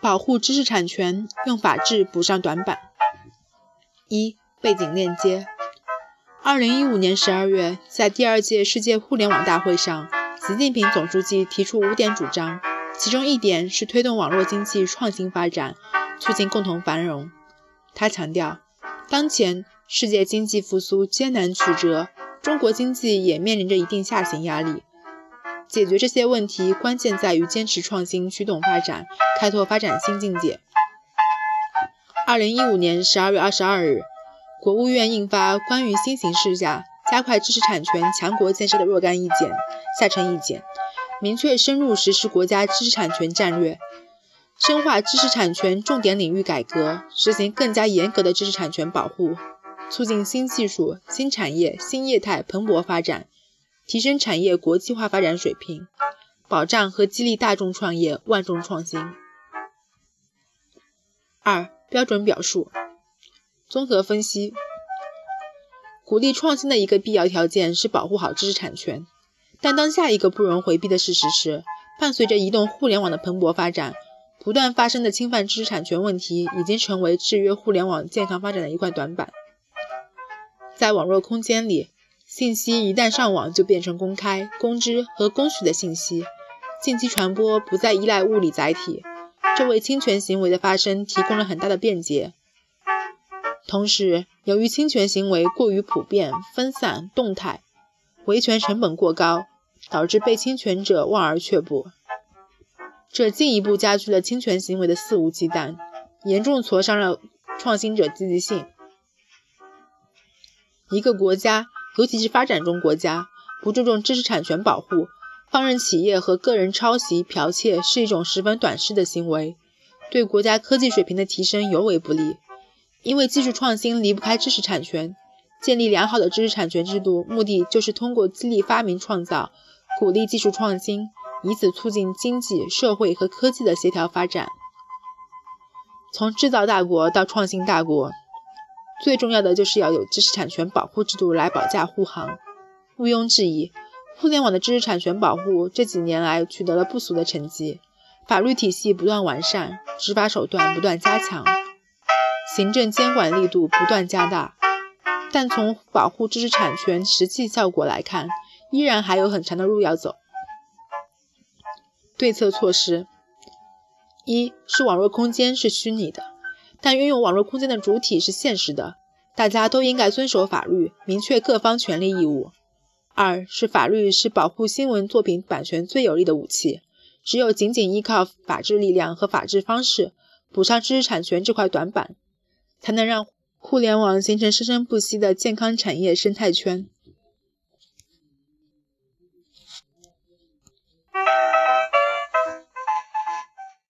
保护知识产权，用法治补上短板。一、背景链接。二零一五年十二月，在第二届世界互联网大会上，习近平总书记提出五点主张，其中一点是推动网络经济创新发展，促进共同繁荣。他强调，当前世界经济复苏艰难曲折，中国经济也面临着一定下行压力。解决这些问题，关键在于坚持创新，驱动发展，开拓发展新境界。二零一五年十二月二十二日，国务院印发《关于新形势下加快知识产权强国建设的若干意见》下沉意见，明确深入实施国家知识产权战略，深化知识产权重点领域改革，实行更加严格的知识产权保护，促进新技术、新产业、新业态蓬勃发展。提升产业国际化发展水平，保障和激励大众创业、万众创新。二、标准表述。综合分析，鼓励创新的一个必要条件是保护好知识产权。但当下一个不容回避的事实是，伴随着移动互联网的蓬勃发展，不断发生的侵犯知识产权问题已经成为制约互联网健康发展的一块短板。在网络空间里。信息一旦上网，就变成公开、公知和公许的信息，信息传播不再依赖物理载体，这为侵权行为的发生提供了很大的便捷。同时，由于侵权行为过于普遍、分散、动态，维权成本过高，导致被侵权者望而却步，这进一步加剧了侵权行为的肆无忌惮，严重挫伤了创新者积极性。一个国家。尤其是发展中国家不注重知识产权保护，放任企业和个人抄袭、剽窃，是一种十分短视的行为，对国家科技水平的提升尤为不利。因为技术创新离不开知识产权，建立良好的知识产权制度，目的就是通过激励发明创造，鼓励技术创新，以此促进经济社会和科技的协调发展。从制造大国到创新大国。最重要的就是要有知识产权保护制度来保驾护航。毋庸置疑，互联网的知识产权保护这几年来取得了不俗的成绩，法律体系不断完善，执法手段不断加强，行政监管力度不断加大。但从保护知识产权实际效果来看，依然还有很长的路要走。对策措施。一是网络空间是虚拟的但拥有网络空间的主体是现实的大家都应该遵守法律明确各方权利义务。二是法律是保护新闻作品版权最有力的武器只有紧紧依靠法治力量和法治方式补上知识产权这块短板才能让互联网形成生生不息的健康产业生态圈。